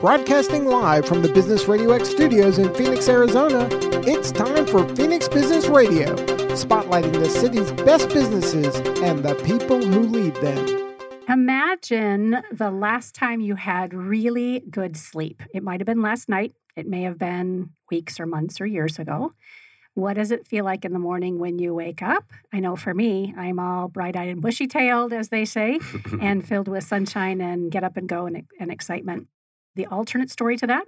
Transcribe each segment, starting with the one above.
Broadcasting live from the Business Radio X studios in Phoenix, Arizona, it's time for Phoenix Business Radio, spotlighting the city's best businesses and the people who lead them. Imagine the last time you had really good sleep. It might have been last night, it may have been weeks or months or years ago. What does it feel like in the morning when you wake up? I know for me, I'm all bright eyed and bushy tailed, as they say, and filled with sunshine and get up and go and, and excitement. The alternate story to that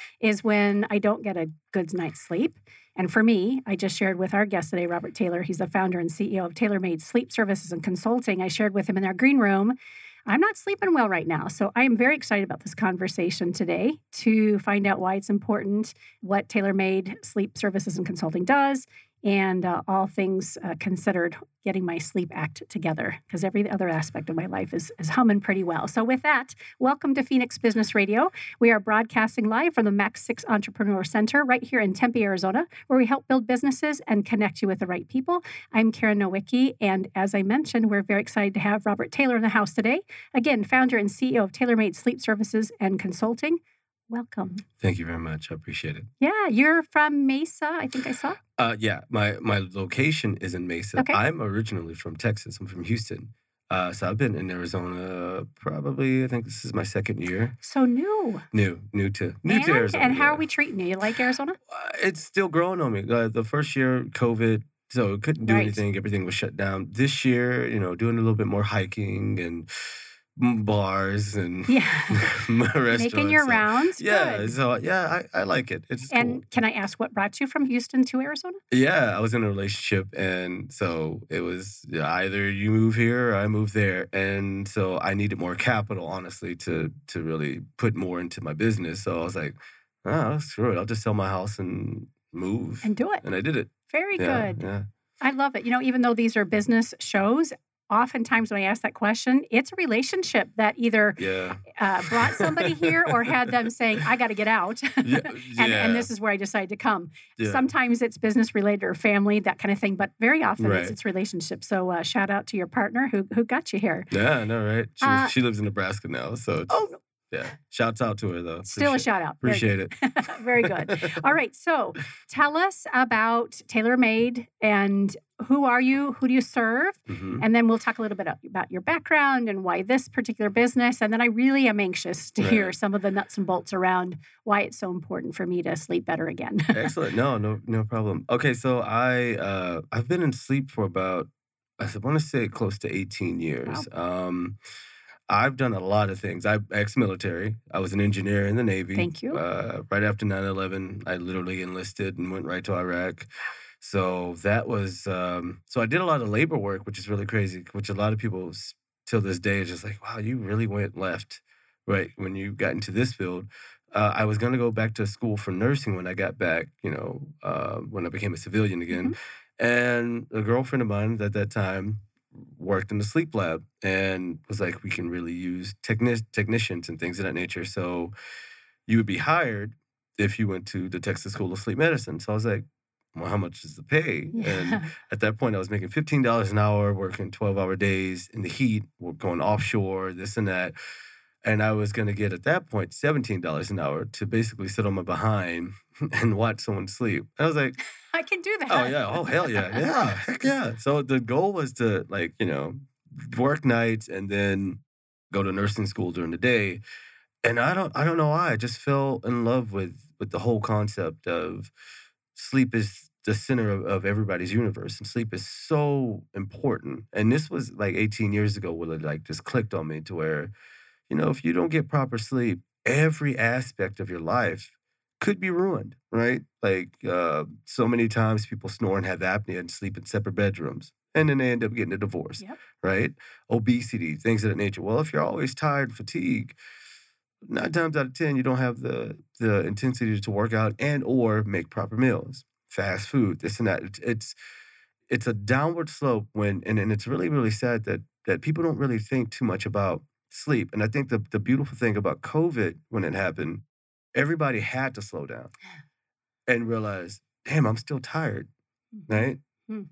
is when I don't get a good night's sleep. And for me, I just shared with our guest today, Robert Taylor. He's the founder and CEO of Taylor Made Sleep Services and Consulting. I shared with him in our green room I'm not sleeping well right now. So I am very excited about this conversation today to find out why it's important, what Taylor Made Sleep Services and Consulting does, and uh, all things uh, considered, getting my sleep act together because every other aspect of my life is, is humming pretty well. So, with that, welcome to Phoenix Business Radio. We are broadcasting live from the MAC6 Entrepreneur Center right here in Tempe, Arizona, where we help build businesses and connect you with the right people. I'm Karen Nowicki, and as I mentioned, we're very excited to have Robert Taylor in the house today. Again, founder and CEO of Taylor Made Sleep Services and Consulting. Welcome. Thank you very much. I appreciate it. Yeah, you're from Mesa, I think I saw. Uh, yeah, my my location is in Mesa. Okay. I'm originally from Texas. I'm from Houston. Uh, so I've been in Arizona probably. I think this is my second year. So new. New, new to new and, to Arizona. And how yeah. are we treating you? You like Arizona? Uh, It's still growing on me. Uh, the first year, COVID, so couldn't do Right. anything. Everything was shut down. This year, you know, doing a little bit more hiking and bars and Yeah. restaurants. Making your rounds. Yeah, Good. so yeah, I, I like it. It's cool. And can I ask what brought you from Houston to Arizona? Yeah, I was in a relationship, and so it was either you move here or I move there, and so I needed more capital, honestly, to to really put more into my business. So I was like, oh, screw it, I'll just sell my house and move, And do it. and I did it. Very Yeah, good. Yeah, I love it. You know, even though these are business shows, oftentimes when I ask that question, it's a relationship that either yeah, uh, brought somebody here or had them saying, I got to get out. yeah. and, and this is where I decided to come. yeah. Sometimes it's business related or family, that kind of thing, but very often it's Right. it's relationship. So uh, shout out to your partner who who got you here. Yeah, I know, right? She, Uh, she lives in Nebraska now, so it's, Oh, yeah. Shouts out to her though. still a shout out. Very Appreciate it. Very good. All right. So tell us about Taylor Made and who are you? Who do you serve? Mhm. And then we'll talk a little bit about your background and why this particular business. And then I really am anxious to hear some of the nuts and bolts around why it's so important for me to sleep better again. Excellent. No, no, no problem. Okay, so I uh I've been in sleep for about I want to say close to 18 years. Um I've done a lot of things. I ex-military. I was an engineer in the Navy. Thank you. Uh, right after 9/11, I literally enlisted and went right to Iraq. So that was um so I did a lot of labor work, which is really crazy, which a lot of people till this day is just like, wow, you really went left right when you got into this field uh, I was going to go back to school for nursing when I got back, you know, uh, when I became a civilian again. And a girlfriend of mine at that time worked in the sleep lab and was like, we can really use techni- technicians and things of that nature. So you would be hired if you went to the Texas School of Sleep Medicine. So I was like, well, how much is the pay? And at that point, I was making fifteen dollars an hour, working twelve hour days in the heat, we're going offshore, this and that. And I was going to get at that point point $17 an hour to basically sit on my behind and watch someone sleep. I was like, I can do that. oh yeah, oh hell yeah, yeah, heck yeah. So the goal was to like you know work nights and then go to nursing school during the day. And I don't I don't know why I just fell in love with with the whole concept of sleep is the center of, of everybody's universe and sleep is so important and this was like 18 years ago when it like just clicked on me to where you know if you don't get proper sleep every aspect of your life could be ruined right? Like uh, so many times people snore and have apnea and sleep in separate bedrooms and then they end up getting a divorce Yep. right? Obesity things of that nature. Well if you're always tired and fatigue nine times out of ten you don't have the the intensity to work out and or make proper meals fast food this and that. It's it's, it's a downward slope when and, and it's really really sad that that people don't really think too much about sleep. And i think the, the beautiful thing about covid when it happened everybody had to slow down and realize damn i'm still tired right Hmm.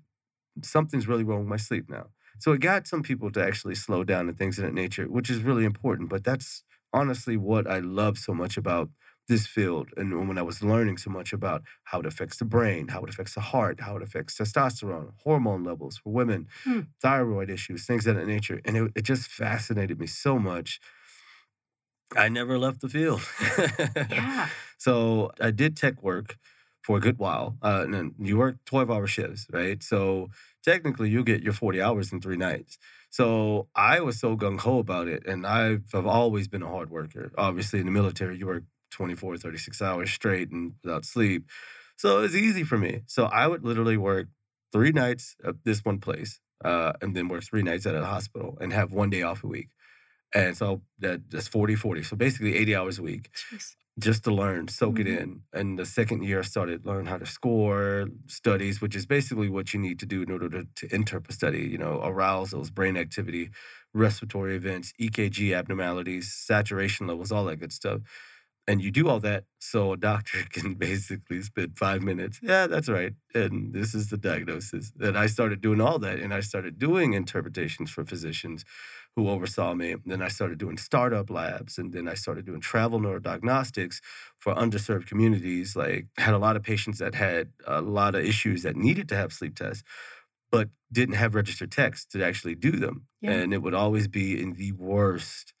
something's really wrong with my sleep now so it got some people to actually slow down and things of that nature which is really important but that's honestly what I love so much about this field and when I was learning so much about how it affects the brain, how it affects the heart, how it affects testosterone, hormone levels for women, Hmm. thyroid issues, things of that nature. And it, it just fascinated me so much. I never left the field. Yeah. So I did tech work for a good while. Uh, and then you work 12 hour shifts, right? So technically you get your 40 hours in three nights. So I was so gung ho about it. And I've, I've always been a hard worker. Obviously, in the military, you work 24, 36 hours straight and without sleep. So it was easy for me. So I would literally work three nights at this one place uh, and then work three nights at a hospital and have one day off a week. And so that, that's 40, 40. So basically 80 hours a week Jeez. just to learn, soak it Mhm. in. And the second year, I started learn how to score studies, which is basically what you need to do in order to, to interpret a study. You know, arousals, brain activity, respiratory events, EKG abnormalities, saturation levels, all that good stuff. And you do all that so a doctor can basically spend five minutes. Yeah, that's right. And this is the diagnosis. And I started doing all that, and I started doing interpretations for physicians who oversaw me. Then I started doing startup labs, and then I started doing travel neurodiagnostics for underserved communities. Like had a lot of patients that had a lot of issues that needed to have sleep tests, but didn't have registered techs to actually do them. Yeah. And it would always be in the worst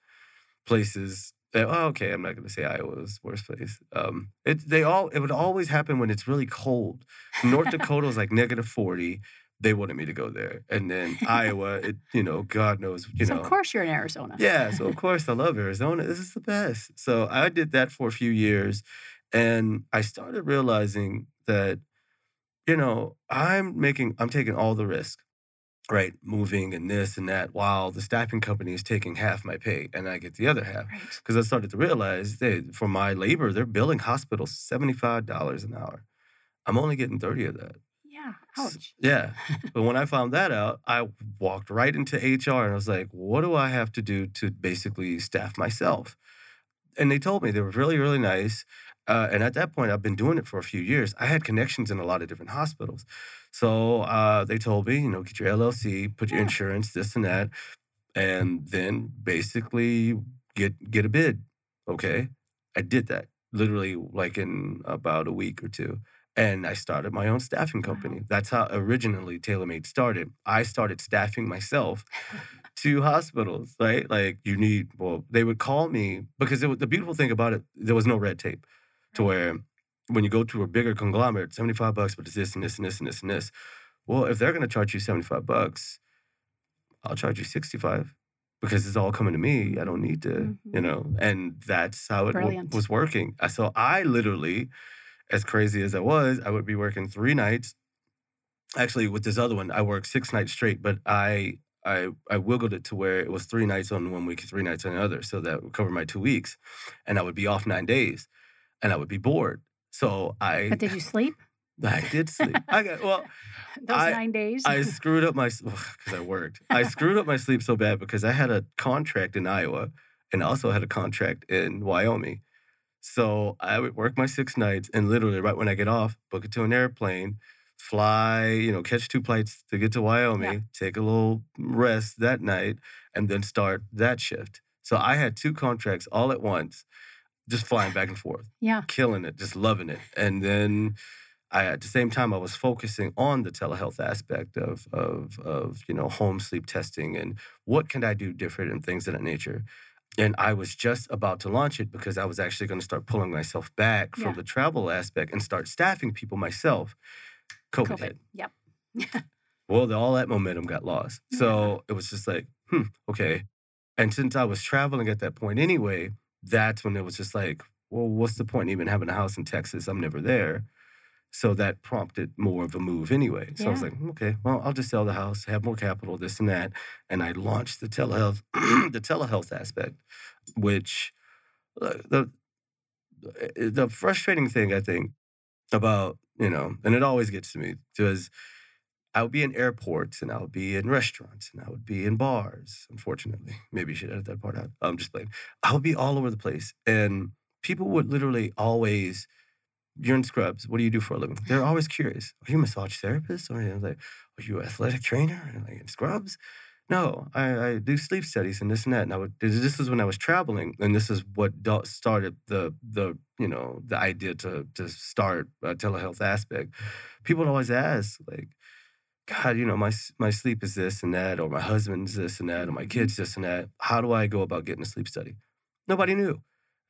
places. Oh, okay, I'm not going to say Iowa's worst place. Um, it they all it would always happen when it's really cold. North Dakota was like negative forty. They wanted me to go there, and then Iowa, it you know, God knows, you so know, of course you're in Arizona. yeah, so of course I love Arizona. This is the best. So I did that for a few years and I started realizing that you know, I'm making I'm taking all the risk, right? Moving and this and that while the staffing company is taking half my pay and I get the other half. Right. Cuz I started to realize that for my labor, they're billing hospitals $75 an hour. I'm only getting 30 of that. Yeah. Ouch. Yeah. but when I found that out, I walked right into HR and I was like, what do I have to do to basically staff myself? And they told me they were really, really nice. Uh, and at that point, I've been doing it for a few years. I had connections in a lot of different hospitals. So uh, they told me, you know, get your LLC, put your Yeah. insurance, this and that, and then basically get get a bid. Okay. I did that literally like in about a week or two and I started my own staffing Wow. company. That's how originally TaylorMade started. I started staffing myself to hospitals, right? Like you need, well, they would call me because it was, the beautiful thing about it, there was no red tape to where when you go to a bigger conglomerate, 75 bucks, but it's this and this and this and this and this. Well, if they're going to charge you 75 bucks, I'll charge you 65 because it's all coming to me. I don't need to, you Mhm. know, and that's how it w- was working. So I literally, as crazy as I was, I would be working three nights. Actually, with this other one, I worked six nights straight, but I I I wiggled it to where it was three nights on one week, three nights on another, so that would cover my two weeks, and I would be off nine days, and I would be bored. So I But did you sleep I did sleep. I got well. those I- nine days? I screwed up my because I worked. I screwed up my sleep so bad because I had a contract in Iowa and I also had a contract in Wyoming. So I would work my six nights and literally right when I get off, book it to an airplane, fly, you know, catch two flights to get to Wyoming, take a little rest that night, and then start that shift. So I had two contracts all at once, just flying back and forth yeah. killing it, just loving it. And then I at the same time I was focusing on the telehealth aspect of of of you know home sleep testing and what can I do different and things of that nature. And I was just about to launch it because I was actually going to start pulling myself back from Yeah. the travel aspect and start staffing people myself. COVID, COVID. hit. Yep. Well, the, all that momentum got lost. So it was just like, hmm, okay. And since I was traveling at that point anyway, that's when it was just like, well, what's the point in even having a house in Texas? I'm never there. So that prompted more of a move anyway. So I was like, okay, well, I'll just sell the house, have more capital, this and that. And I launched the telehealth, the telehealth aspect, which uh, the the frustrating thing I think about, you know, and it always gets to me because I would be in airports and I would be in restaurants and I would be in bars, unfortunately. Maybe you should edit that part out. I'm just playing. I would be all over the place. And people would literally always, you're in scrubs. What do you do for a living? They're always curious. Are you a massage therapist? Or know, like, are you an athletic trainer? And like in scrubs? no, I, I do sleep studies and this and that. And I would, this is when I was traveling, and this is what started the the you know the idea to to start a telehealth aspect. People would always ask like, God, you know, my my sleep is this and that, or my husband's this and that, or my mm-hmm. kids this and that. How do I go about getting a sleep study? Nobody knew,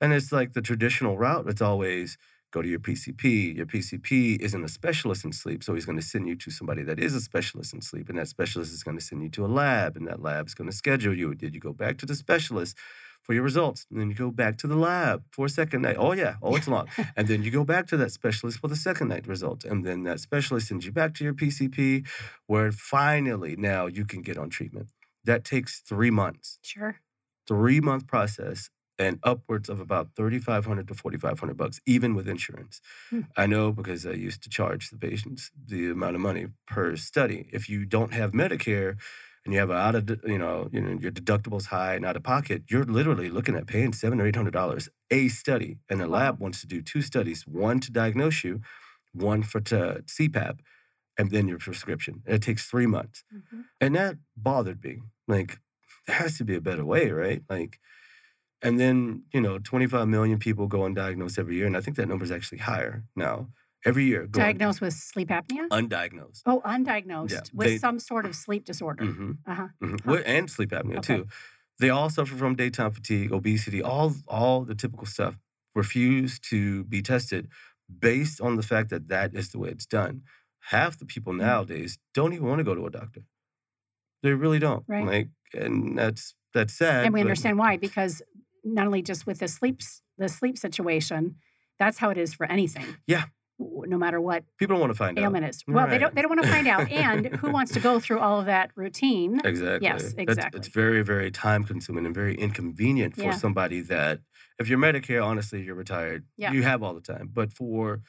and it's like the traditional route. It's always go to your PCP. Your PCP isn't a specialist in sleep, so he's going to send you to somebody that is a specialist in sleep, and that specialist is going to send you to a lab, and that lab is going to schedule you. Did you go back to the specialist for your results? And then you go back to the lab for a second night. Oh yeah, oh it's long. and then you go back to that specialist for the second night results, and then that specialist sends you back to your PCP, where finally now you can get on treatment. That takes three months Sure. three month process and upwards of about 3500 to 4500 bucks even with insurance Hmm. i know because i used to charge the patients the amount of money per study if you don't have medicare and you have a out of you know you know your deductibles high and out of pocket you're literally looking at paying seven or eight hundred dollars a study and the lab wants to do two studies one to diagnose you one for to cpap and then your prescription and it takes three months Mhm. and that bothered me. Like, there has to be a better way, right? Like, and then, you know, 25 million people go undiagnosed every year. And I think that number is actually higher now. Every year, go Diagnosed with sleep apnea? undiagnosed. Oh, undiagnosed with they- some sort of sleep disorder. hmm Uh-huh. hmm Huh. And sleep apnea Okay. too. They all suffer from daytime fatigue, obesity, all all the typical stuff. Refuse to be tested based on the fact that that is the way it's done. Half the people Mm. nowadays don't even want to go to a doctor. They really don't. Right. Like, and that's that's sad. And we understand why because not only just with the sleep the sleep situation, that's how it is for anything. Yeah. No matter what People don't want to find out. is. Well, they don't they don't want to find out. And who wants to go through all of that routine? Exactly. Yes, That's- exactly. It's very, very time consuming and very inconvenient for Yeah. somebody that, if you're Medicare, honestly, you're retired. Yeah. You have all the time. But for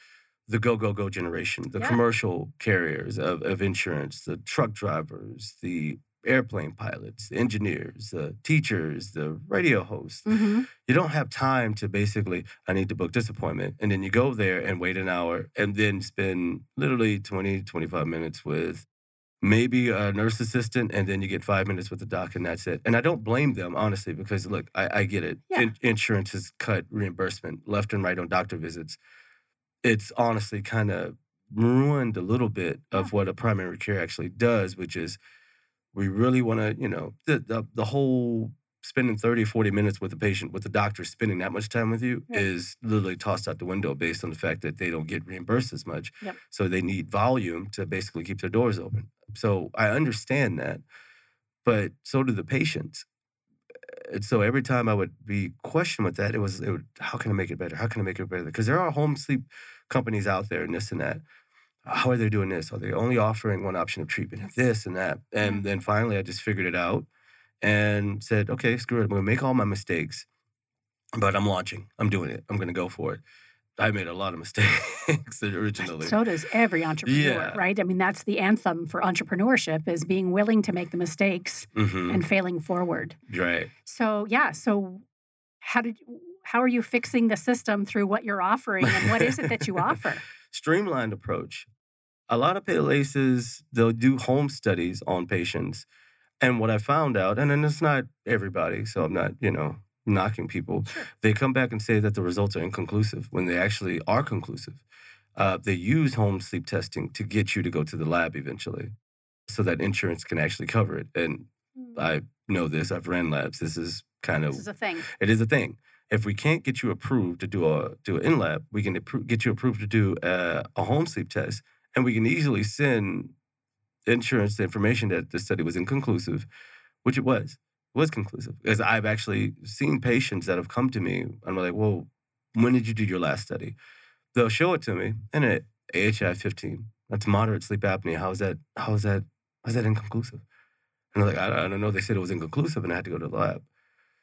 the go, go, go generation, the Yeah. commercial carriers of, of insurance, the truck drivers, the airplane pilots, the engineers, the teachers, the radio hosts, hmm you don't have time to basically i need to book this appointment and then you go there and wait an hour and then spend literally 20 25 minutes with maybe a nurse assistant and then you get five minutes with the doc and that's it. And i don't blame them honestly because look i, I get it. Yeah. In- insurance has cut reimbursement left and right on doctor visits. It's honestly kind of ruined a little bit of what a primary care actually does which is we really want to you know the, the the whole spending 30 40 minutes with the patient with the doctor spending that much time with you is literally tossed out the window based on the fact that they don't get reimbursed as much Yep. so they need volume to basically keep their doors open so i understand that but so do the patients and so every time I would be questioned with that, it was, it would, how can I make it better? How can I make it better? Because there are home sleep companies out there and this and that. How are they doing this? Are they only offering one option of treatment this and that? And then finally, I just figured it out and said, okay, screw it. I'm going to make all my mistakes, but I'm launching. I'm doing it. I'm going to go for it. I made a lot of mistakes originally. So does every entrepreneur, Yeah. right? I mean, that's the anthem for entrepreneurship is being willing to make the mistakes hmm and failing forward. Right. So yeah, so how did how are you fixing the system through what you're offering and what is it that you offer? Streamlined approach. A lot of places they'll do home studies on patients, and what I found out, and then it's not everybody, so I'm not you know knocking people. Sure. They come back and say that the results are inconclusive when they actually are conclusive. Uh, they use home sleep testing to get you to go to the lab eventually, so that insurance can actually cover it. And I know this. I've ran labs. This is kind of This is a thing. it is a thing. If we can't get you approved to do a do an in lab, we can get you approved to do a, a home sleep test, and we can easily send insurance the information that the study was inconclusive, which it was. It was conclusive because I've actually seen patients that have come to me and I'm like, "Well, when did you do your last study?" They'll show it to me, and it AHI 15. That's moderate sleep apnea. How is that? How is that? How is that inconclusive? And I'm like, I, I don't know. They said it was inconclusive, and I had to go to the lab.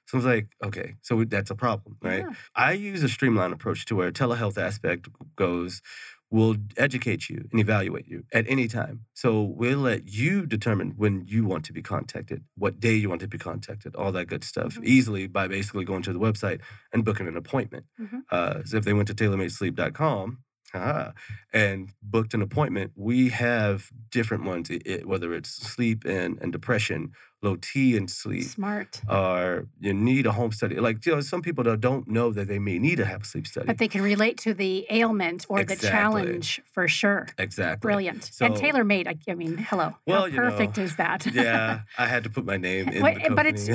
So I was like, okay, so that's a problem, right? Yeah. I use a streamlined approach to where telehealth aspect goes, we'll educate you and evaluate you at any time. So we'll let you determine when you want to be contacted, what day you want to be contacted, all that good stuff, Mhm. easily by basically going to the website and booking an appointment. Mhm. Uh, so if they went to tailormadesleep.com haha, and booked an appointment, we have different ones, i- i- whether it's sleep and, and depression, low T in sleep, Smart. or you need a home study. Like you know, some people that don't know that they may need to have a sleep study. But they can relate to the ailment or the challenge for sure. exactly. Brilliant. and tailor made. I, I mean, hello. Well, How you know, perfect is that? yeah, I had to put my name in Wait, the but it's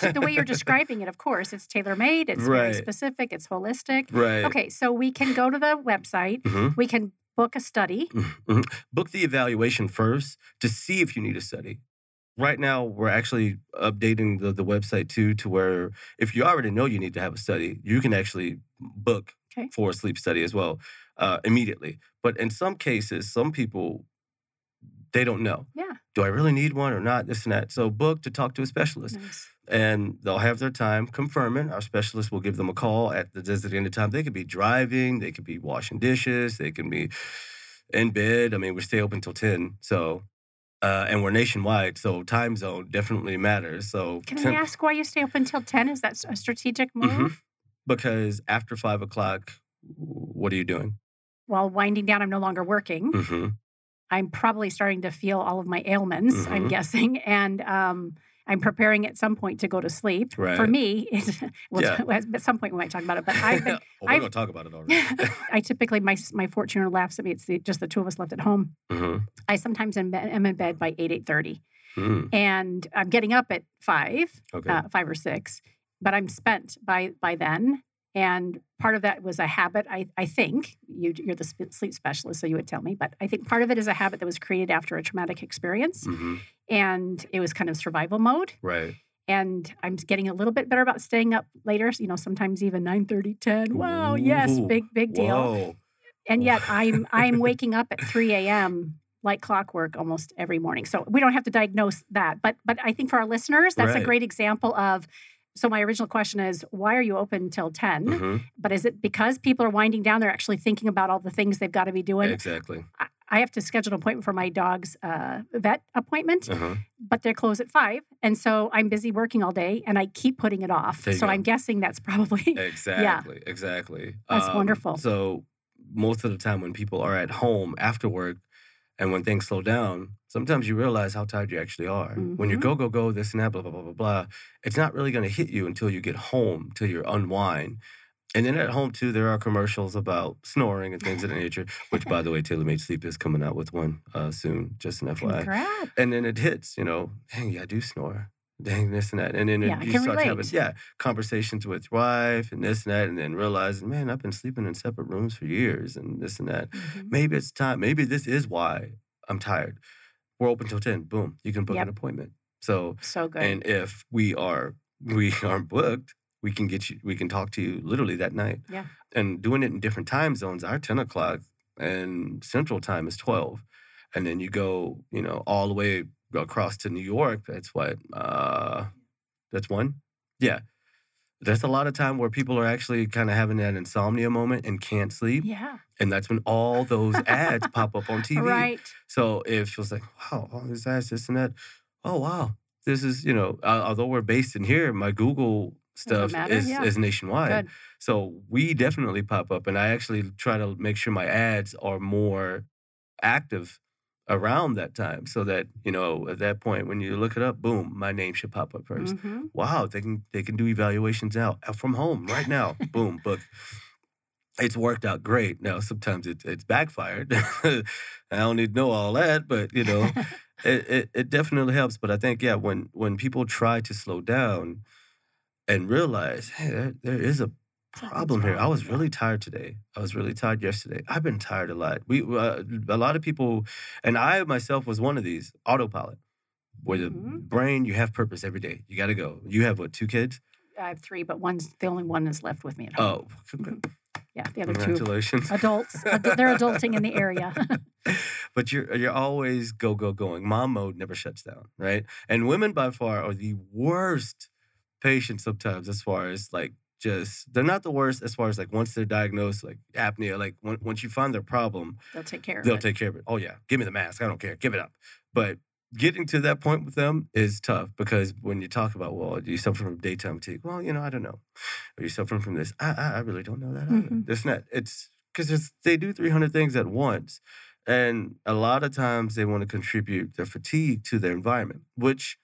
but the way you're describing it, of course, it's tailor made. It's very specific. It's holistic. right. Okay, so we can go to the website. Mhm. We can book a study. Mhm. Book the evaluation first to see if you need a study. Right now, we're actually updating the, the website too to where if you already know you need to have a study, you can actually book Okay. for a sleep study as well uh, immediately. But in some cases, some people they don't know. Yeah. Do I really need one or not? This and that. So book to talk to a specialist Nice. and they'll have their time confirming. Our specialist will give them a call at the designated time. They could be driving, they could be washing dishes, they can be in bed. I mean, we stay open till 10. So, uh, and we're nationwide, so time zone definitely matters. So, Can 10 I ask why you stay up until 10? Is that a strategic move? Mhm. because after five o'clock, what are you doing? While winding down, I'm no longer working. hmm I'm probably starting to feel all of my ailments, I'm Mhm. guessing. And um, I'm preparing at some point to go to sleep. For me, it, well, Yeah. at some point we might talk about it, but I've been, oh, we're going to talk about it already. I typically, my, my 14 laughs at me. It's the, just the two of us left at home. hmm I sometimes am, am in bed by 8, 8.30. hmm And I'm getting up at 5, Okay. uh, 5 or 6, but I'm spent by by then. And part of that was a habit, I, I think. You, you're the sleep specialist, so you would tell me. But I think part of it is a habit that was created after a traumatic experience. hmm And it was kind of survival mode. Right. And I'm getting a little bit better about staying up later, you know, sometimes even 9 30, 10. Wow, yes, big, big deal. Whoa. And yet I'm I'm waking up at 3 a.m. like clockwork almost every morning. So we don't have to diagnose that. But but I think for our listeners, that's a great example of so my original question is why are you open till 10? hmm But is it because people are winding down? They're actually thinking about all the things they've got to be doing. Exactly. I- I have to schedule an appointment for my dog's uh, vet appointment, Uh-huh. but they're closed at five. And so I'm busy working all day and I keep putting it off. So go. I'm guessing that's probably Exactly. Exactly. That's wonderful. So most of the time when people are at home after work and when things slow down, sometimes you realize how tired you actually are. When you Mhm. go, go, go, this and that, blah, blah, blah, blah, blah, it's not really going to hit you until you get home, till you unwind. And then at home too, there are commercials about snoring and things of that nature. Which, by the way, Taylor Made Sleep is coming out with one uh, soon, just an FYI. congrats. And then it hits, you know, dang, yeah, I do snore. Dang, this and that. And then it- Yeah, I you start having, yeah, conversations with your wife and this and that. And then realizing, man, I've been sleeping in separate rooms for years and this and that. Mhm. Maybe it's time. Maybe this is why I'm tired. We're open till 10. Boom. You can book Yep. an appointment. So, So good. and if we are, we aren't booked, we can get you, we can talk to you literally that night. Yeah. And doing it in different time zones, our 10 o'clock and central time is 12. And then you go, you know, all the way across to New York. That's what, uh, that's one. Yeah. There's a lot of time where people are actually kind of having that insomnia moment and can't sleep. yeah. And that's when all those ads pop up on TV. Right. So it feels like, wow, all these ads, this and that. Oh, wow. This is, you know, uh, although we're based in here, my Google stuff is, yeah. is nationwide. Good. So we definitely pop up. And I actually try to make sure my ads are more active around that time so that, you know, at that point, when you look it up, boom, my name should pop up 1st Mhm. wow, they can they can do evaluations now uh, from home right now. Boom, book. It's worked out great. Now sometimes it, it's backfired. I don't need to know all that, but you know, it, it it definitely helps. But I think yeah, when when people try to slow down and realize, hey, there, there is a problem here. I was really tired today. I was really tired yesterday. I've been tired a lot. We uh, a lot of people, and I myself was one of these autopilot, where the Mhm. brain you have purpose every day. You got to go. You have what two kids? I have three, but one's the only one is left with me at home. Oh, Yeah, the other two adults. they're adulting in the area. but you're you're always go go going. Mom mode never shuts down, right? And women by far are the worst patients sometimes as far as like just they're not the worst as far as like once they're diagnosed like apnea like when, once you find their problem They'll take care of it. they'll it. take care of it. Oh yeah, give me the mask. I don't care. Give it up. But getting to that point with them is tough because when you talk about, well, do you suffer from daytime fatigue? Well, you know, I don't know. Are you suffering from this? I I, I really don't know that. either. Mhm. It's not. It's because they do three hundred things at once, and a lot of times they want to contribute their fatigue to their environment, which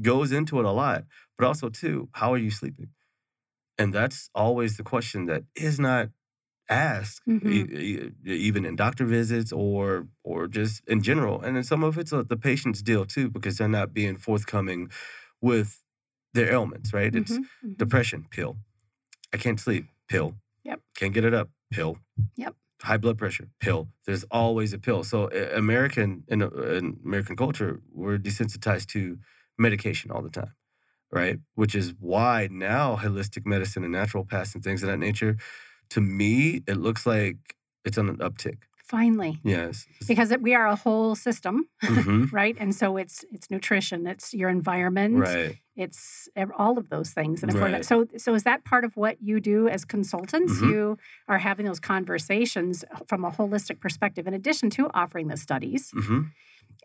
goes into it a lot. But also, too, how are you sleeping? And that's always the question that is not asked, e- Mhm. e- even in doctor visits or or just in general. And then some of it's uh, the patient's deal too, because they're not being forthcoming with their ailments. Right? It's Mhm, mhm. depression pill. I can't sleep pill. Yep. Can't get it up pill. Yep. High blood pressure pill. There's always a pill. So American in, uh, in American culture, we're desensitized to medication all the time, right? Which is why now holistic medicine and naturopaths and things of that nature, to me, it looks like it's on an uptick. Finally, Yes. because we are a whole system, Mhm. right? And so it's it's nutrition, it's your environment, Right. it's all of those things. And Right. so so is that part of what you do as consultants? Mhm. You are having those conversations from a holistic perspective, in addition to offering the studies. hmm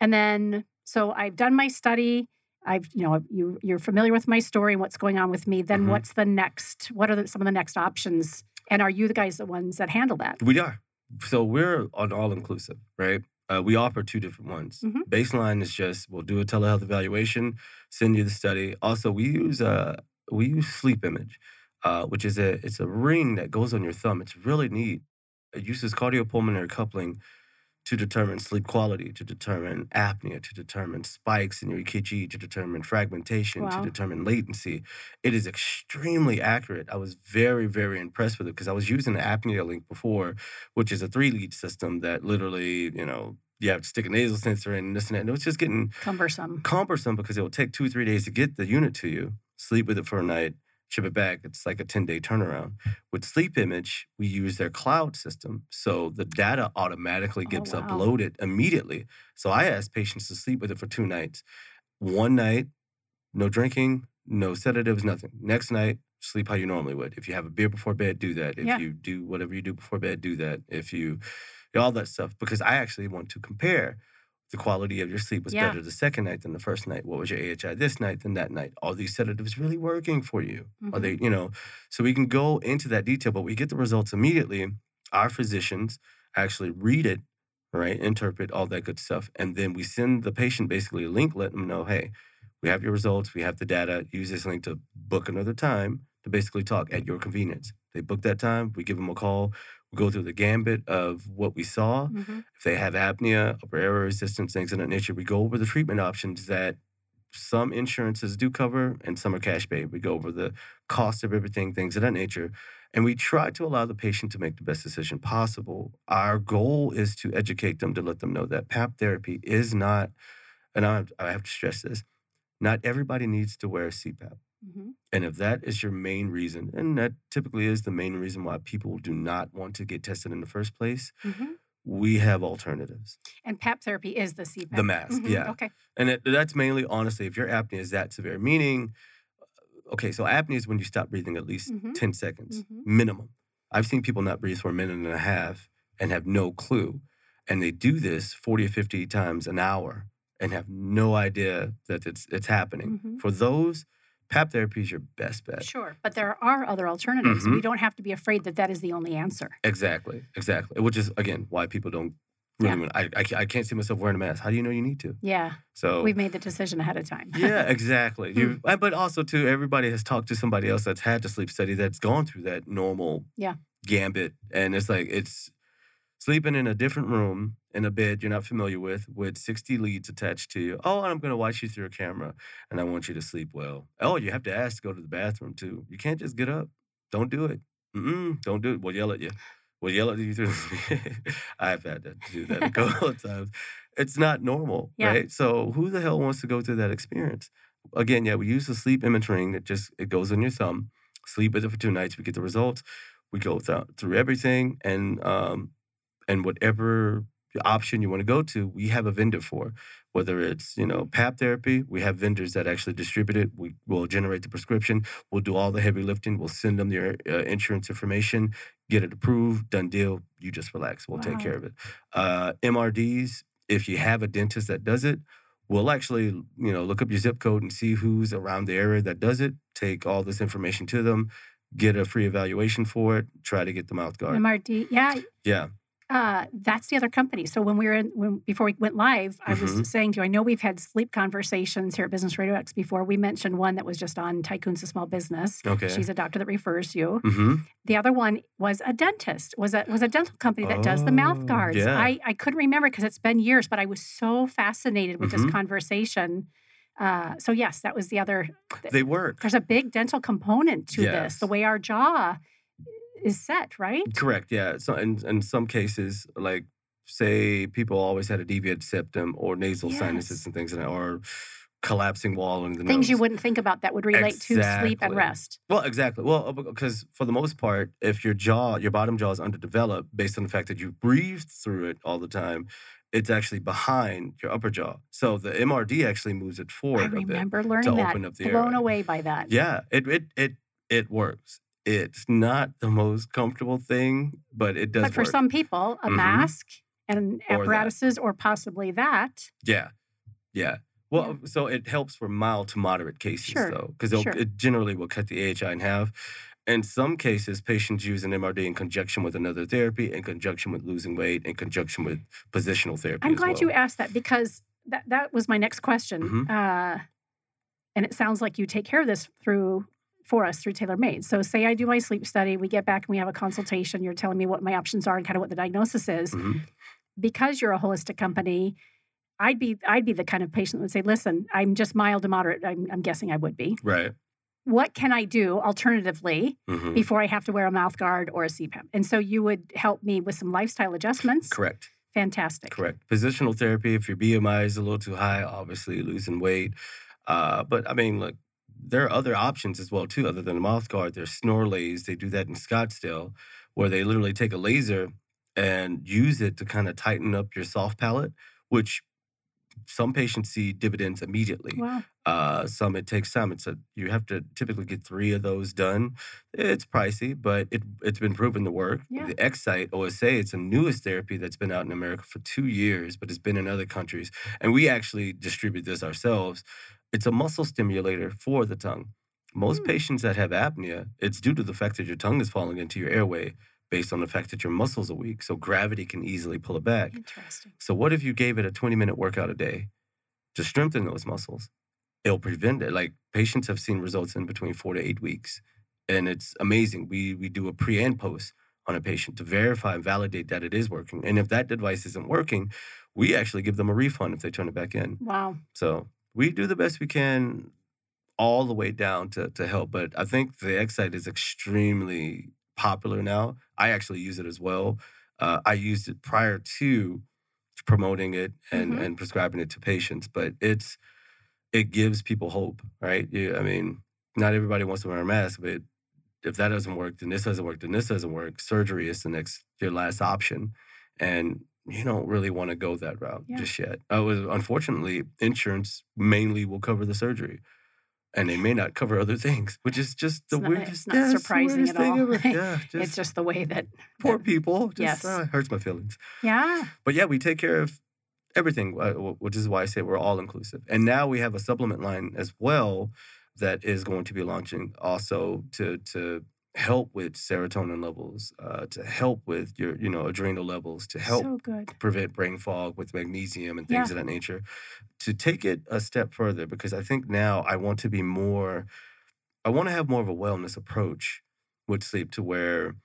And then, so I've done my study. I've, you know, you you're familiar with my story and what's going on with me. Then Mhm. what's the next? What are the, some of the next options? And are you the guys the ones that handle that? We are. So we're on all inclusive, right? Uh, we offer two different ones. Mhm. Baseline is just we'll do a telehealth evaluation, send you the study. Also, we use uh, we use sleep image, uh, which is a it's a ring that goes on your thumb. It's really neat. It uses cardiopulmonary coupling to determine sleep quality, to determine apnea, to determine spikes in your EKG, to determine fragmentation, Wow. to determine latency. It is extremely accurate. I was very, very impressed with it because I was using the apnea link before, which is a three lead system that literally, you know, you have to stick a nasal sensor in and this and that. And it was just getting Cumbersome. cumbersome because it will take two, three days to get the unit to you, sleep with it for a night, ship it back. It's like a 10 day turnaround. With Sleep Image, we use their cloud system. So the data automatically Oh, gets wow. uploaded immediately. So I ask patients to sleep with it for two nights. One night, no drinking, no sedatives, nothing. Next night, sleep how you normally would. If you have a beer before bed, do that. If Yeah. you do whatever you do before bed, do that. If you, all that stuff, because I actually want to compare the quality of your sleep was Yeah. better the second night than the first night. What was your AHI this night than that night? Are these sedatives really working for you? Are Mhm. they, you know, so we can go into that detail, but we get the results immediately. Our physicians actually read it, right? Interpret all that good stuff. And then we send the patient basically a link, let them know, hey, we have your results, we have the data. Use this link to book another time to basically talk at your convenience. They book that time, we give them a call, go through the gambit of what we saw. Mhm. If they have apnea, upper air resistance, things of that nature, we go over the treatment options that some insurances do cover and some are cash pay. We go over the cost of everything, things of that nature. And we try to allow the patient to make the best decision possible. Our goal is to educate them to let them know that PAP therapy is not, and I, I have to stress this, not everybody needs to wear a CPAP. Mhm. And if that is your main reason, and that typically is the main reason why people do not want to get tested in the first place, Mhm. we have alternatives. And PAP therapy is the CPAP. The mask, Mhm. yeah. Okay. And it, that's mainly, honestly, if your apnea is that severe, meaning, okay, so apnea is when you stop breathing at least Mhm. 10 seconds Mhm. minimum. I've seen people not breathe for a minute and a half and have no clue. And they do this 40 or 50 times an hour and have no idea that it's, it's happening. Mhm. For those, PAP therapy is your best bet. Sure. But there are other alternatives. Mhm. We don't have to be afraid that that is the only answer. Exactly, exactly. Which is, again, why people don't really Yeah. I, I, I can't see myself wearing a mask. How do you know you need to? Yeah. So We've made the decision ahead of time. yeah, exactly. You, and- but also too, everybody has talked to somebody else that's had the sleep study that's gone through that normal Yeah. gambit, and it's like it's sleeping in a different room in a bed you're not familiar with with 60 leads attached to you. Oh, I'm going to watch you through a camera, and I want you to sleep well. Oh, you have to ask to go to the bathroom too. You can't just get up. Don't do it. Mm-mm, don't do it. We'll yell at you. We'll yell at you through. I've had to do that a couple of times. It's not normal, Yeah. right? So who the hell wants to go through that experience? Again, yeah, we use the sleep image ring that just it goes on your thumb. Sleep with it for two nights. We get the results. We go through, through everything, and um, and whatever option you want to go to, we have a vendor for. Whether it's you know PAP therapy, we have vendors that actually distribute it. We will generate the prescription. We'll do all the heavy lifting. We'll send them your uh, insurance information, get it approved, done deal. You just relax. We'll take care of it. Uh, MRDs, if you have a dentist that does it, we'll actually you know look up your zip code and see who's around the area that does it. Take all this information to them, get a free evaluation for it. Try to get the mouth guard. MRD. Yeah. yeah. Uh, that's the other company. So when we were in, when before we went live, I Mhm. was saying to you, I know we've had sleep conversations here at Business Radio X before. We mentioned one that was just on Tycoons of Small Business. Okay. She's a doctor that refers you. mm-hmm. The other one was a dentist, was a was a dental company that does the mouth Oh, guards. yeah. I, I couldn't remember because it's been years, but I was so fascinated with Mhm. this conversation. Uh, so yes, that was the other. They work. There's a big dental component to this. The way our jaw is set, right? Correct. Yeah. So in in some cases, like say people always had a deviated septum or nasal sinuses and things, and or collapsing wall in the Things nose. you wouldn't think about that would relate to sleep and rest. Well, exactly. Well, uh, because for the most part, if your jaw, your bottom jaw is underdeveloped based on the fact that you breathed through it all the time, it's actually behind your upper jaw. So the MRD actually moves it I forward a bit. remember learning that. open up the blown away by that. Yeah, it it it it works. It's not the most comfortable thing, but it does but for work. some people, a Mhm. mask and apparatuses, or possibly that. Yeah, yeah. Well, so it helps for mild to moderate cases, Sure, though, because sure. it generally will cut the AHI in half. In some cases, patients use an MRD in conjunction with another therapy, in conjunction with losing weight, in conjunction with positional therapy. I'm glad well. you asked that because that, that was my next question. Mhm. Uh, and it sounds like you take care of this through for us through TaylorMade. So say I do my sleep study, we get back and we have a consultation. You're telling me what my options are and kind of what the diagnosis is. Mhm. Because you're a holistic company, I'd be I'd be the kind of patient that would say, listen, I'm just mild to moderate. I'm, I'm guessing I would be. Right. What can I do alternatively Mhm. before I have to wear a mouth guard or a CPAP? And so you would help me with some lifestyle adjustments. Correct. Fantastic. Correct. Positional therapy, if your BMI is a little too high, obviously losing weight. Uh, but I mean, look, there are other options as well too, other than the mouth guard. There's Snorlays. They do that in Scottsdale, where they literally take a laser and use it to kind of tighten up your soft palate, which some patients see dividends immediately. Wow. Uh, some it takes time. It's a you have to typically get three of those done. It's pricey, but it it's been proven to work. Yeah. The Excite OSA, it's the newest therapy that's been out in America for two years, but it's been in other countries, and we actually distribute this ourselves. It's a muscle stimulator for the tongue. Most Hmm. patients that have apnea, it's due to the fact that your tongue is falling into your airway based on the fact that your muscles are weak, so gravity can easily pull it back. Interesting. So what if you gave it a 20 minute workout a day to strengthen those muscles? It'll prevent it. Like patients have seen results in between four to eight weeks. And it's amazing. We we do a pre and post on a patient to verify and validate that it is working. And if that device isn't working, we actually give them a refund if they turn it back in. Wow. So we do the best we can all the way down to, to help. But I think the Excite is extremely popular now. I actually use it as well. Uh, I used it prior to promoting it and, Mhm. and prescribing it to patients, but it's it gives people hope, right? You, I mean, not everybody wants to wear a mask, but if that doesn't work, then this doesn't work, then this doesn't work. Surgery is the next your last option, and you don't really want to go that route Yeah. just yet. Uh, was- unfortunately, insurance mainly will cover the surgery, and they may not cover other things, which is just the It's not- it's weirdest. not yeah, it's surprising weirdest at thing all. ever. Yeah, just, it's just the way that. poor that- people. Just Yes. uh, hurts my feelings. Yeah. But yeah, we take care of everything, uh, which is why I say we're all inclusive. And now we have a supplement line as well that is going to be launching also to to help with serotonin levels, uh, to help with your you know adrenal levels, to help So prevent brain fog with magnesium and things Yeah. of that nature. To take it a step further, because I think now I want to be more, I want to have more of a wellness approach with sleep to where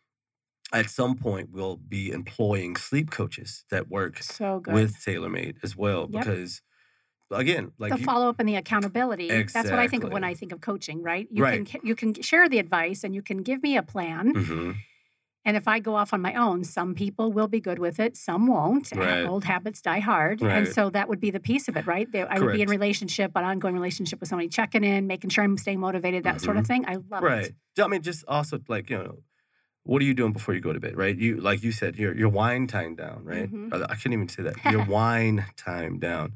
at some point we'll be employing sleep coaches that work So good. with TaylorMade as well. Yep. Because again, like the follow up and the accountability. That's what I think of when I think of coaching, right? You Right. can you can share the advice and you can give me a plan. Mhm. And if I go off on my own, some people will be good with it, some won't. and Right. Old habits die hard. And so that would be the piece of it, right? There, I would be in relationship, an ongoing relationship with somebody, checking in, making sure I'm staying motivated, that sort of thing. I love right. it. I mean, just also like you know, what are you doing before you go to bed? Right. You like you said, your your wine time down. Right. Mhm. Uh, I can't even say that. Your wine time down.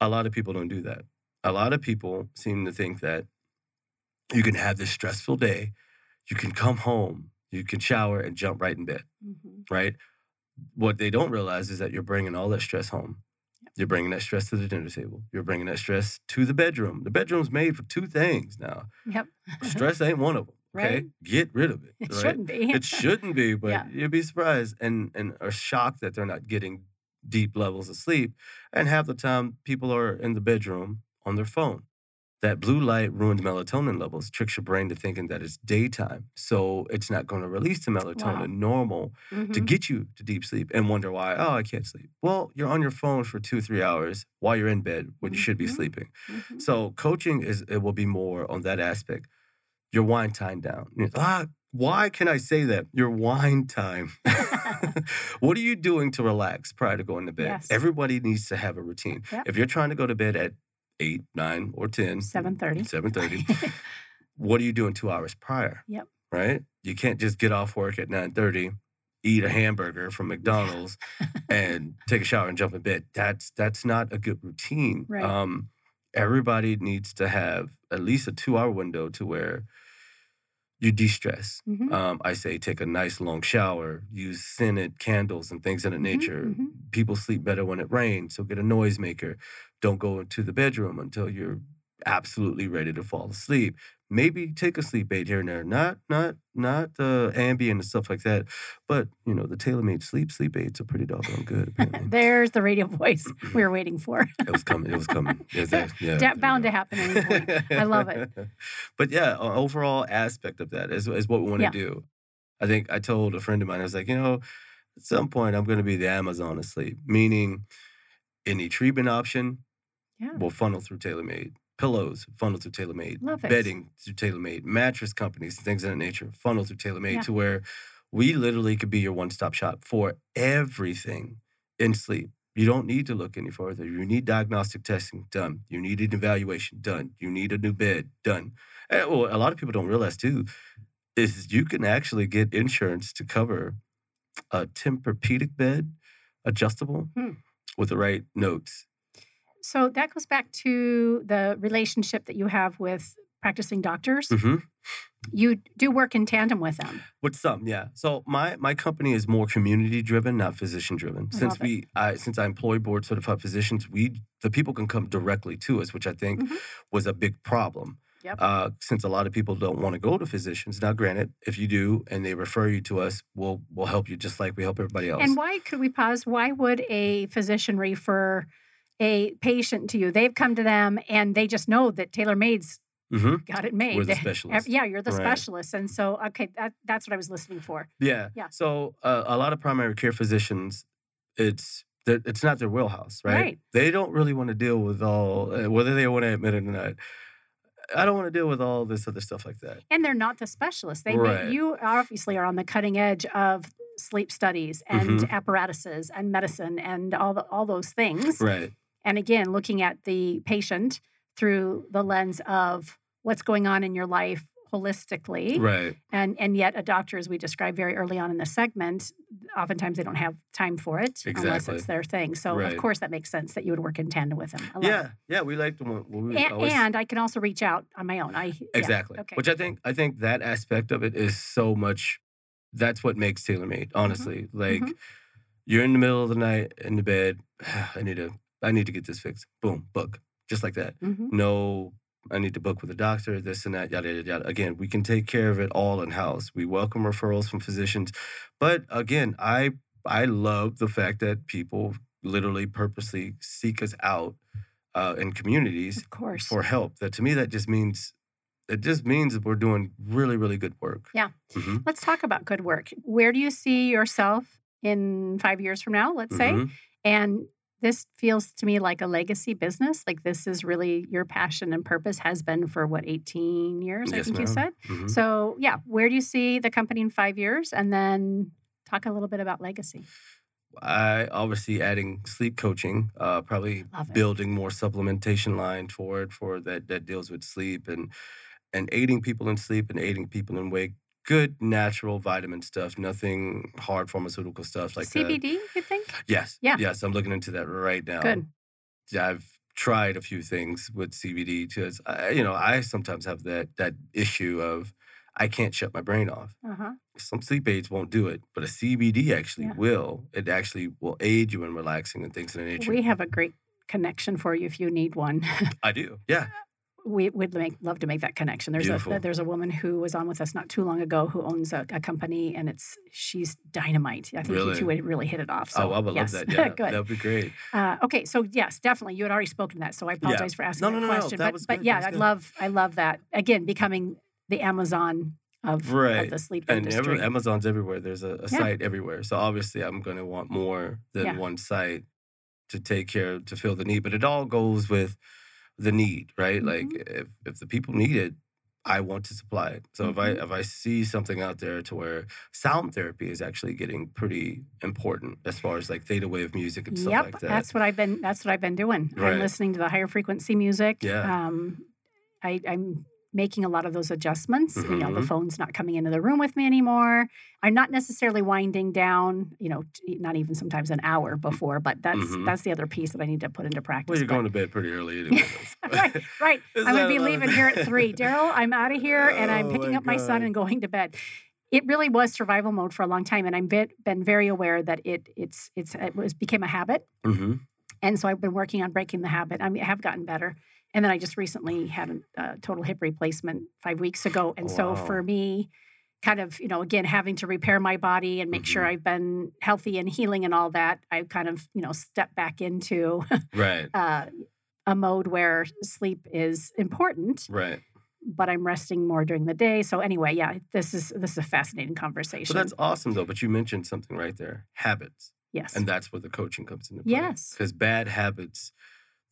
A lot of people don't do that. A lot of people seem to think that you can have this stressful day, you can come home, you can shower and jump right in bed. Mhm. right? What they don't realize is that you're bringing all that stress home. You're bringing that stress to the dinner table. You're bringing that stress to the bedroom. The bedroom's made for two things now. Yep. Stress ain't one of them. Okay, Right. get rid of it. It right? shouldn't be. It shouldn't be, but Yeah. you'd be surprised and and are shocked that they're not getting deep levels of sleep. And half the time, people are in the bedroom on their phone. That blue light ruins melatonin levels, tricks your brain to thinking that it's daytime. So it's not going to release the melatonin normal to Mhm. get you to deep sleep and wonder why, oh, I can't sleep. Well, you're on your phone for two, three hours while you're in bed when you should be Mhm. sleeping. Mhm. So coaching is it will be more on that aspect. Your wine time down. You- Ah, why can I say that? Your wine time. what are you doing to relax prior to going to bed? Yes. Everybody needs to have a routine. Yep. If you're trying to go to bed at eight, nine, or ten, 7:30. seven thirty, what are you doing two hours prior? Yep. Right? You can't just get off work at nine thirty, eat a hamburger from McDonald's, and take a shower and jump in bed. That's that's not a good routine. Right. Um, everybody needs to have at least a two hour window to where you de-stress. Mhm. Um, I say take a nice long shower, use scented candles and things of that Mhm, nature. mhm. People sleep better when it rains, so get a noisemaker. Don't go into the bedroom until you're absolutely ready to fall asleep. Maybe take a sleep aid here and there, not not not uh, Ambien and stuff like that, but you know the TaylorMade sleep sleep aids are pretty doggone good. There's the radio voice we were waiting for. It was coming. It was coming. That- yeah, Da- bound to happen point. I love it. But yeah, overall aspect of that is, is what we want to Yeah. do. I think I told a friend of mine, I was like, you know, at some point I'm going to be the Amazon of sleep, meaning any treatment option Yeah. will funnel through TaylorMade. Pillows funnel through TaylorMade. Love it. Bedding through TaylorMade. Mattress companies, things of that nature funnel through TaylorMade Yeah. to where we literally could be your one-stop shop for everything in sleep. You don't need to look any further. You need diagnostic testing done. You need an evaluation done. You need a new bed done. Eh, well, a lot of people don't realize too is you can actually get insurance to cover a Tempur-Pedic bed, adjustable, Hmm. with the right notes. So that goes back to the relationship that you have with practicing doctors. hmm You do work in tandem with them. With some, yeah. So my my company is more community driven, not physician driven. Since it. we I since I employ board certified physicians, we the people can come directly to us, which I think Mhm. was a big problem. Yep. Uh, since a lot of people don't want to go to physicians. Now, granted, if you do and they refer you to us, we'll we'll help you just like we help everybody else. And why could we pause? Why would a physician refer a patient to you? They've come to them and they just know that TaylorMade's hmm got it made. We're the ev- Yeah, you're the Right. specialist. And so, okay, that, that's what I was listening for. Yeah. Yeah. So uh, a lot of primary care physicians, it's it's not their wheelhouse, right? Right. They don't really want to deal with all uh, whether they want to admit it or not. I don't want to deal with all this other stuff like that. And they're not the specialists. They Right. you obviously are on the cutting edge of sleep studies and Mhm. apparatuses and medicine and all the, all those things. Right. And again, looking at the patient through the lens of what's going on in your life holistically. Right. And and yet a doctor, as we described very early on in the segment, oftentimes they don't have time for it unless it's their thing. So Right. of course that makes sense that you would work in tandem with them. Love it. Yeah. Yeah. We like to. We And, always, and I can also reach out on my own. I yeah, exactly. okay. Which I think I think that aspect of it is so much. That's what makes TaylorMade, Honestly, like Mhm. you're in the middle of the night in the bed. I need to. I need to get this fixed. Boom. Book. Just like that. Mhm. no, I need to book with a doctor, this and that, yada, yada, yada. Again, we can take care of it all in house. We welcome referrals from physicians. But again, I I love the fact that people literally purposely seek us out uh, in communities Of course. for help. That to me, that just means it just means that we're doing really, really good work. Yeah. Mhm, Let's talk about good work. Where do you see yourself in five years from now, let's say? mhm. And this feels to me like a legacy business. Like this is really your passion and purpose has been for what, 18 years, I Yes, think you ma'am. said? Mhm. So, yeah, where do you see the company in five years? And then talk a little bit about legacy. I obviously adding sleep coaching, uh, probably building more supplementation line for it for that that deals with sleep and and aiding people in sleep and aiding people in wake. Good natural vitamin stuff, nothing hard pharmaceutical stuff like that. CBD, you think? Yes. Yeah. Yes, I'm looking into that right now. Good. I've tried a few things with CBD because you know I sometimes have that that issue of I can't shut my brain off Uh huh. some sleep aids won't do it, but a CBD actually Yeah. will. It actually will aid you in relaxing and things of that nature. We have a great connection for you if you need one. I do. Yeah. we would make love to make that connection. There's Beautiful. a there's a woman who was on with us not too long ago who owns a, a company, and it's she's dynamite. I think Really? you two would really hit it off. So oh, I would yes. love that. Yeah, good. that'd be great. Uh, okay, so yes, definitely. You had already spoken to that, so I apologize for asking No, that no, no, no, question. that but was but yeah, I love I love that again becoming the Amazon of, Right. of the sleep And industry. every, Amazon's everywhere. There's a, a Yeah. site everywhere. So obviously, I'm going to want more than Yeah. one site to take care to fill the need. But it all goes with the need, right? Like Mm-hmm. if if the people need it, I want to supply it. So if I Mhm. if I see something out there to where sound therapy is actually getting pretty important as far as like theta wave music and stuff like that. that's what I've been. That's what I've been doing. Right. I'm listening to the higher frequency music. Yeah. Um, I, I'm making a lot of those adjustments. You know, the Mhm. phone's not coming into the room with me anymore. I'm not necessarily winding down. You know, not even sometimes an hour before. But that's Mhm. that's the other piece that I need to put into practice. well, you're but- going to bed pretty early anyway. right, right. I'm going to be leaving here at three. Daryl, I'm out of here and I'm Oh picking my up my son and going to bed. It really was survival mode for a long time, and I've been, been very aware that it it's it's it was became a habit, Mhm. and so I've been working on breaking the habit. I mean, I have gotten better, and then I just recently had a, uh total hip replacement five weeks ago, and so for me, kind of you know again having to repair my body and make sure Mhm. I've been healthy and healing and all that, I've kind of you know stepped back into Right. uh, a mode where sleep is important, Right. but I'm resting more during the day. So anyway, yeah, this is this is a fascinating But conversation. that's awesome though. But you mentioned something right there: habits. yes. And that's where the coaching comes into play. Yes. Because bad habits,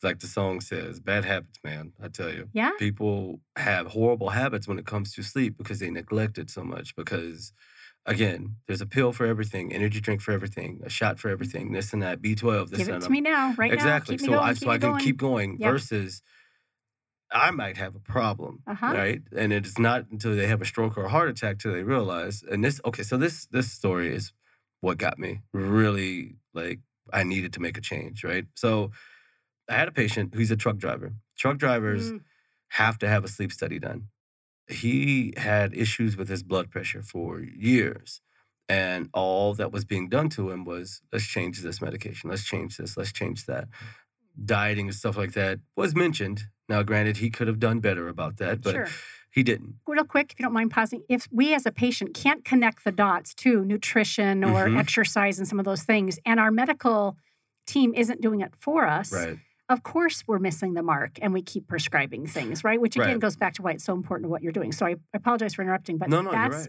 like the song says, bad habits, man, I tell you. yeah. People have horrible habits when it comes to sleep because they neglect it so much. Because, again, there's a pill for everything, energy drink for everything, a shot for everything, this and that, B12, this Give and it that. to me now, right exactly. now. Me so going. I so I can going. keep going Yep. versus I might have a problem, Uh-huh. right? And it's not until they have a stroke or a heart attack till they realize. And this, okay, so this this story is what got me really like I needed to make a change, right? So I had a patient who's a truck driver. Truck drivers Mm, have to have a sleep study done. He had issues with his blood pressure for years. And all that was being done to him was let's change this medication, let's change this, let's change that. Dieting and stuff like that was mentioned. Now, granted, he could have done better about that, but sure. he didn't. Real quick, if you don't mind pausing, if we as a patient can't connect the dots to nutrition or Mhm. exercise and some of those things, and our medical team isn't doing it for us, Right. Of course we're missing the mark and we keep prescribing things, right? Which again Right. goes back to why it's so important to what you're doing. So I I apologize for interrupting, but no, no, that's right.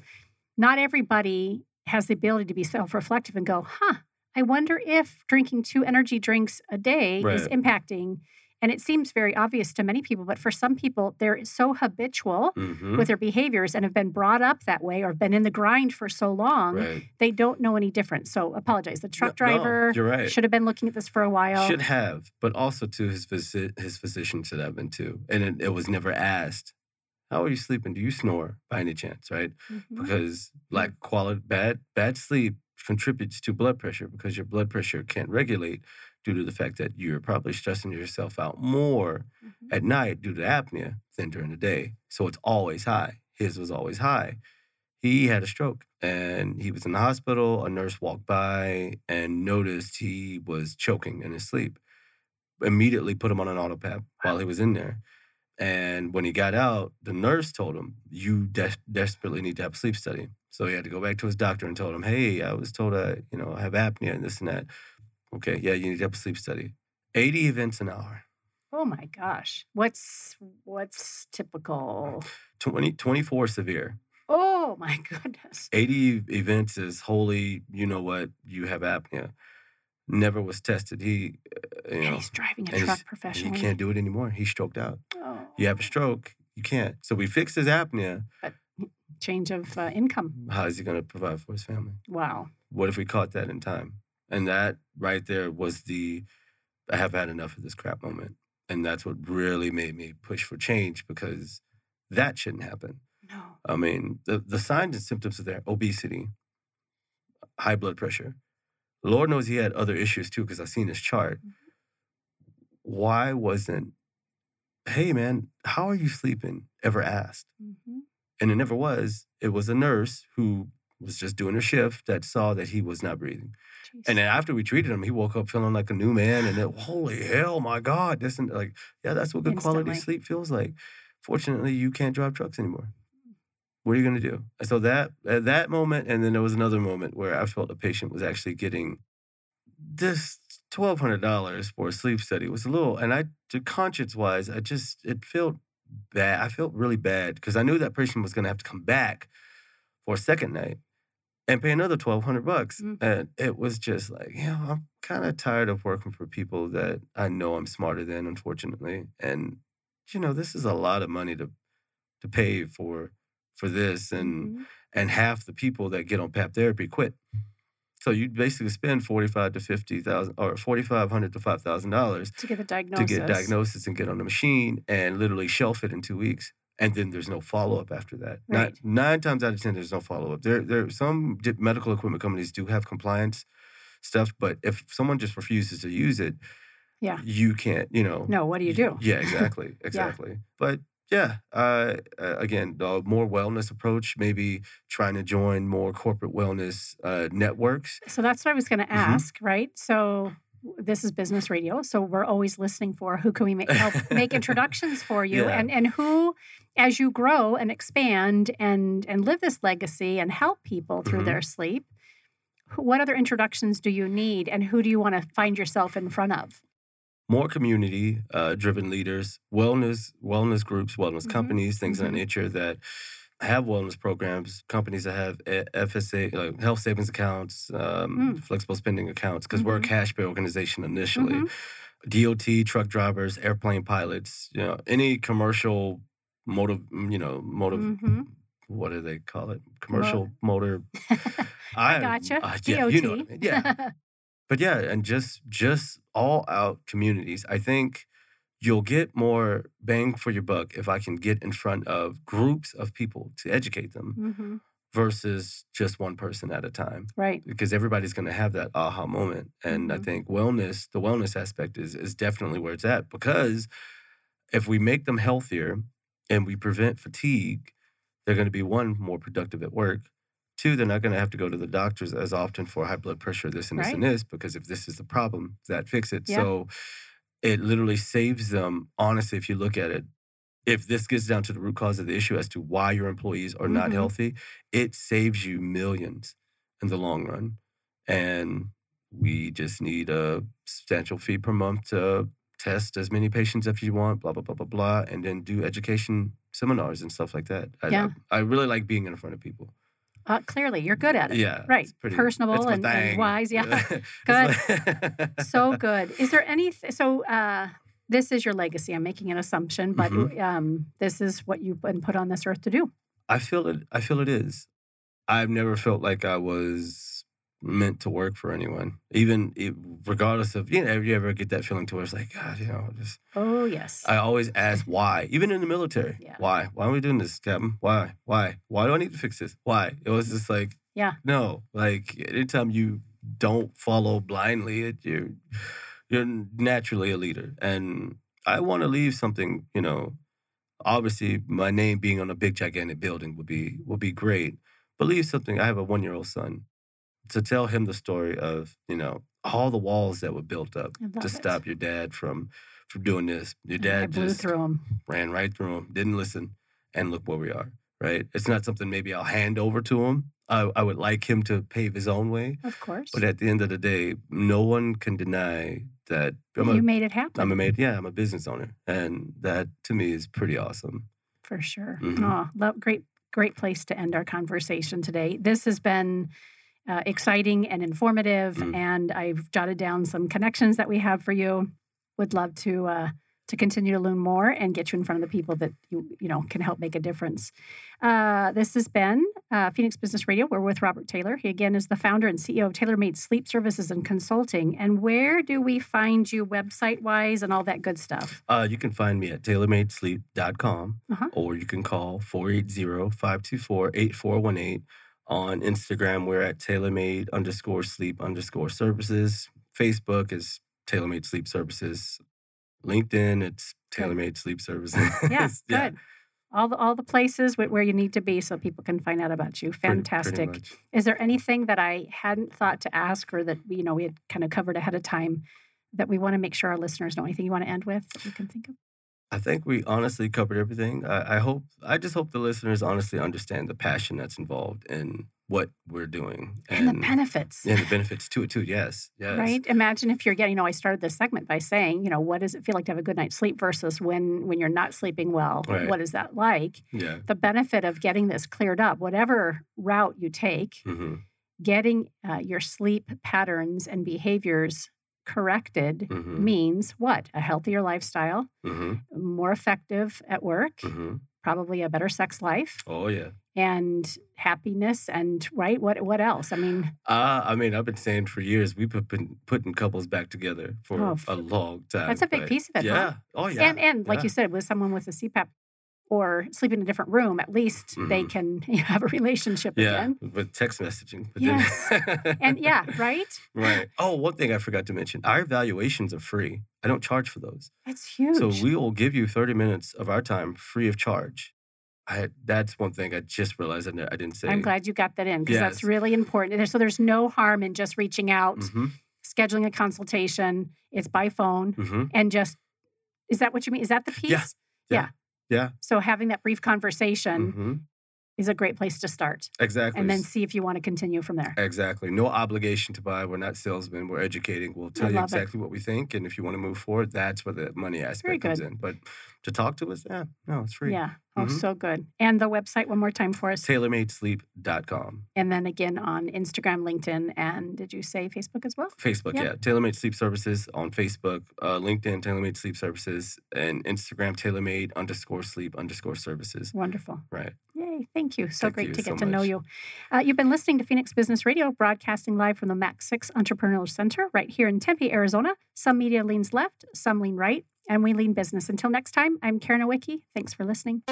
not everybody has the ability to be self-reflective and go, huh, I wonder if drinking two energy drinks a day is impacting. And it seems very obvious to many people, but for some people, they're so habitual Mhm. with their behaviors and have been brought up that way or have been in the grind for so long, Right. they don't know any different. So apologize. The truck No, no, driver you're right. should have been looking at this for a while. Should have, but also to his phys- his physician should have been too. And it, it was never asked. How are you sleeping? Do you snore by any chance? Right? Mhm. Because lack quality bad bad sleep contributes to blood pressure because your blood pressure can't regulate due to the fact that you're probably stressing yourself out more Mhm. at night due to apnea than during the day. So it's always high. His was always high. He had a stroke and he was in the hospital. A nurse walked by and noticed he was choking in his sleep. Immediately put him on an autopap while he was in there. And when he got out, the nurse told him, You des- desperately need to have a sleep study. So he had to go back to his doctor and told him, Hey, I was told I, you know, I have apnea and this and that. Okay, yeah, you need to have a sleep study. 80 events an hour. Oh my gosh. What's what's typical? 20, 24 severe. Oh my goodness. 80 events is wholly, you know what, you have apnea. Never was tested. He, uh, you know, he's driving a truck he's- professionally. he can't do it anymore. He stroked out. Oh, You have a stroke, you can't. So we fixed his apnea. change of uh, income. How is he going to provide for his family? Wow. What if we caught that in time? And that right there was the I have had enough of this crap moment. And that's what really made me push for change because that shouldn't happen. No. I mean, the, the signs and symptoms of there obesity, high blood pressure. Lord knows he had other issues too, because I've seen his chart. Why wasn't, hey man, how are you sleeping? ever asked? Mhm. And it never was. It was a nurse who was just doing a shift that saw that he was not breathing. Jeez. And then after we treated him, he woke up feeling like a new man. And then, holy hell, my God, this and like, yeah, that's what good quality sleep feels like. Fortunately, you can't drive trucks anymore. Mm. What are you going to do? And so that at that moment, and then there was another moment where I felt the patient was actually getting this twelve hundred dollars for a sleep study. It was a little, and I, to conscience wise, I just it felt bad. I felt really bad because I knew that person was going to have to come back for a second night and pay another twelve hundred bucks. Mm. And it was just like, you know, I'm kind of tired of working for people that I know I'm smarter than, unfortunately. And you know, this is a lot of money to to pay for for this, and Mhm. and half the people that get on PAP therapy quit. So you basically spend forty five to fifty thousand, or forty five hundred to five thousand dollars to get a diagnosis to get diagnosis and get on the machine and literally shelf it in two weeks. And then there's no follow up after that. Right. Not, nine times out of ten, there's no follow up. There, there. Some medical equipment companies do have compliance stuff, but if someone just refuses to use it, Yeah. you can't. You know. No, what do you do? Yeah, exactly, exactly. But yeah, uh, again, the more wellness approach, maybe trying to join more corporate wellness uh, networks. So that's what I was going to Mhm. ask, right? So this is business radio, so we're always listening for who can we make help make introductions for you, Yeah. and and who, as you grow and expand and and live this legacy and help people through Mhm. their sleep. What other introductions do you need, and who do you want to find yourself in front of? more community uh, driven leaders, wellness wellness groups, wellness Mhm, companies, things of mhm. that nature that have wellness programs, companies that have FSA, like health savings accounts, um, Mm. flexible spending accounts, because we're a Mhm. cash pay organization initially. Mhm. DOT, truck drivers, airplane pilots, you know, any commercial motive, you know, motive. Mhm. What do they call it? Commercial motor. I gotcha. uh, yeah, you know what I DOT. mean. Yeah, but yeah, and just just all out communities. I think you'll get more bang for your buck if I can get in front of groups of people to educate them Mhm. versus just one person at a time. Right. Because everybody's going to have that aha moment, and I Mhm. think wellness, the wellness aspect, is is definitely where it's at. Because if we make them healthier and we prevent fatigue, they're going to be one more productive at work. Two, they're not going to have to go to the doctors as often for high blood pressure, this and this and this, because if this is the problem, that fix it. Yeah. So it literally saves them. Honestly, if you look at it, if this gets down to the root cause of the issue as to why your employees are not Mhm. healthy, it saves you millions in the long run. And we just need a substantial fee per month to test as many patients if you want, blah, blah, blah, blah, blah, and then do education seminars and stuff like that. I, Yeah. I, I really like being in front of people. Uh, clearly, you're good at it. Yeah. Right. pretty- Personable and- and wise, yeah. It's like- so good. Is there any? So uh, this is your legacy. I'm making an assumption, but Mhm. um, this is what you've been put on this earth to do. I feel it. I feel it is. I've never felt like I was meant to work for anyone, even e- regardless of you know. You ever get that feeling to where it's like, God, you know, just Oh yes. I always ask why, even in the military. Yeah. Why? Why are we doing this, Captain? Why? Why? Why do I need to fix this? Why? It was just like, Yeah. no. Like anytime you don't follow blindly, it, you're you're naturally a leader, and I want to leave something. You know, obviously, my name being on a big gigantic building would be would be great, but leave something. I have a one year old son. To tell him the story of you know all the walls that were built up to it. stop your dad from from doing this. Your I dad blew just through them. ran right through him, didn't listen, and look where we are. Right? It's not something maybe I'll hand over to him. I, I would like him to pave his own way, Of course. but at the end of the day, no one can deny that I'm you a, made it happen. I'm a made, yeah, I'm a business owner, and that to me is pretty awesome. for sure. Mhm. Oh, love, great, great place to end our conversation today. This has been uh, exciting and informative, Mm. and I've jotted down some connections that we have for you. Would love to uh, to continue to learn more and get you in front of the people that you you know can help make a difference. Uh, this has been uh, Phoenix Business Radio. We're with Robert Taylor. He again is the founder and CEO of TaylorMade Sleep Services and Consulting. And where do we find you website wise and all that good stuff? Uh, you can find me at taylormadesleep.com Uh-huh. or you can call 480-524-8418. On Instagram, we're at taylormade underscore sleep underscore services. Facebook is TaylorMade sleep services. LinkedIn, it's TaylorMade sleep services. Yeah, good. all the all the places where, you need to be so people can find out about you. Pretty- pretty Fantastic. much. Is there anything that I hadn't thought to ask or that you know we had kind of covered ahead of time that we want to make sure our listeners know? Anything you want to end with that you can think of? I think we honestly covered everything. I, I hope I just hope the listeners honestly understand the passion that's involved in what we're doing And, the benefits. and the benefits to it too. Yes, yes. Right. Imagine if you're getting, you know, I started this segment by saying, you know, what does it feel like to have a good night's sleep versus when when you're not sleeping well? Right. What is that like? Yeah. The benefit of getting this cleared up, whatever route you take, hmm getting uh, your sleep patterns and behaviors corrected hmm means what? A healthier lifestyle, hmm more effective at work, hmm probably a better sex life, Oh yeah. and happiness, and right? What what else? I mean, Uh, I mean, I've been saying for years we've been putting couples back together for Oh, a long time. that's a big piece of it, huh? Yeah. Oh yeah. and and like yeah. you said, with someone with a CPAP or sleep in a different room, at least they Mhm. can you know, have a relationship Yeah, again. with text messaging. But Yes. And yeah, right? right. Oh, one thing I forgot to mention: our evaluations are free. I don't charge for those, That's huge. so we will give you thirty minutes of our time free of charge. I that's one thing I just realized I, I didn't say. I'm glad you got that in because that's really important. So there's no harm in just reaching out, hmm scheduling a consultation. It's by phone hmm and just is that what you mean? Is that the piece? Yeah. Yeah. Yeah. So having that brief conversation hmm is a great place to start Exactly. and then see if you want to continue from there. Exactly. No obligation to buy. We're not salesmen. We're educating. We'll tell you love it. exactly what we think. And if you want to move forward, that's where the money aspect comes in. But to talk to us, yeah, no, it's free. Yeah. Oh, Mhm. so good. And the website one more time for us. TaylorMadeSleep.com. And then again on Instagram, LinkedIn, and did you say Facebook as well? Facebook, Yeah. yeah. TaylorMade Sleep Services on Facebook, uh, LinkedIn, TaylorMade Sleep Services, and Instagram, TaylorMade underscore sleep underscore services. Wonderful. Right. Yay. Thank you. So Thank great you to so get to know you. Uh, you've been listening to Phoenix Business Radio, broadcasting live from the MAC6 Entrepreneurial Center right here in Tempe, Arizona. Some media leans left, some lean right, and we lean business. Until next time, I'm Karen Owicki. Thanks for listening.